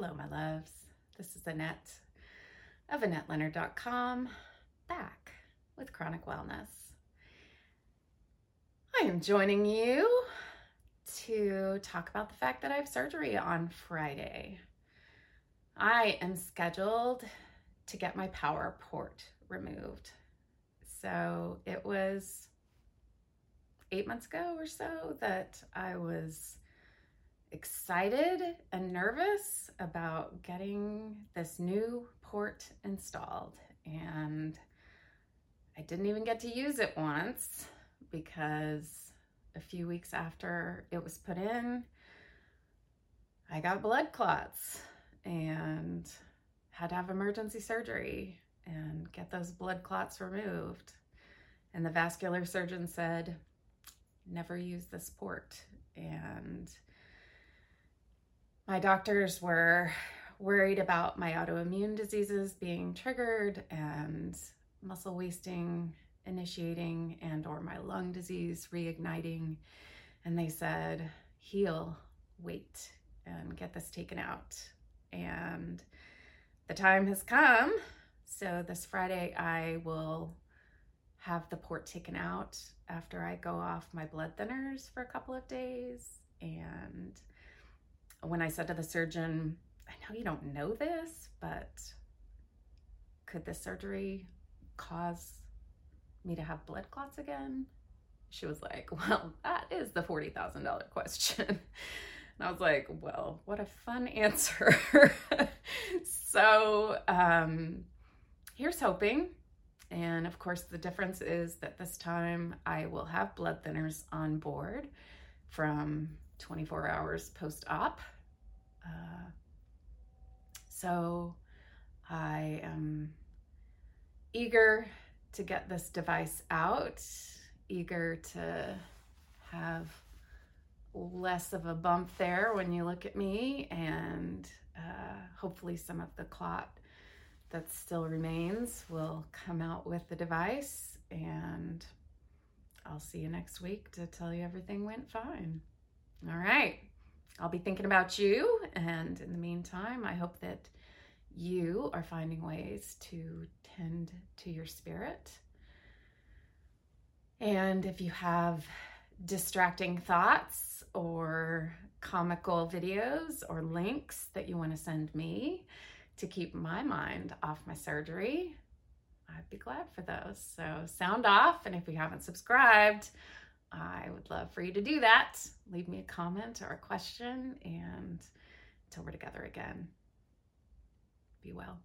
Hello, my loves. This is Annette of AnnetteLeonard.com back with Chronic Wellness. I am joining you to talk about the fact that I have surgery on Friday. I am scheduled to get my power port removed. So it was eight months ago or so that I was excited and nervous about getting this new port installed. And I didn't even get to use it once because a few weeks after it was put in, I got blood clots and had to have emergency surgery and get those blood clots removed. And the vascular surgeon said, never use this port. And my doctors were worried about my autoimmune diseases being triggered and muscle wasting initiating and or my lung disease reigniting. And they said heal wait and get this taken out. And the time has come. So this friday i will have the port taken out after i go off my blood thinners for a couple of days. And when I said to the surgeon, I know you don't know this, but could this surgery cause me to have blood clots again? She was like, Well, that is the $40,000 question. And I was like, Well, what a fun answer. so um, here's hoping. And of course, the difference is that this time I will have blood thinners on board from 24 hours post op. Uh, so I am eager to get this device out, eager to have less of a bump there when you look at me, and uh, hopefully, some of the clot that still remains will come out with the device. And I'll see you next week to tell you everything went fine. All right. I'll be thinking about you. And in the meantime, I hope that you are finding ways to tend to your spirit. And if you have distracting thoughts or comical videos or links that you want to send me to keep my mind off my surgery, I'd be glad for those. So sound off. And if you haven't subscribed, I would love for you to do that. Leave me a comment or a question, and until we're together again, be well.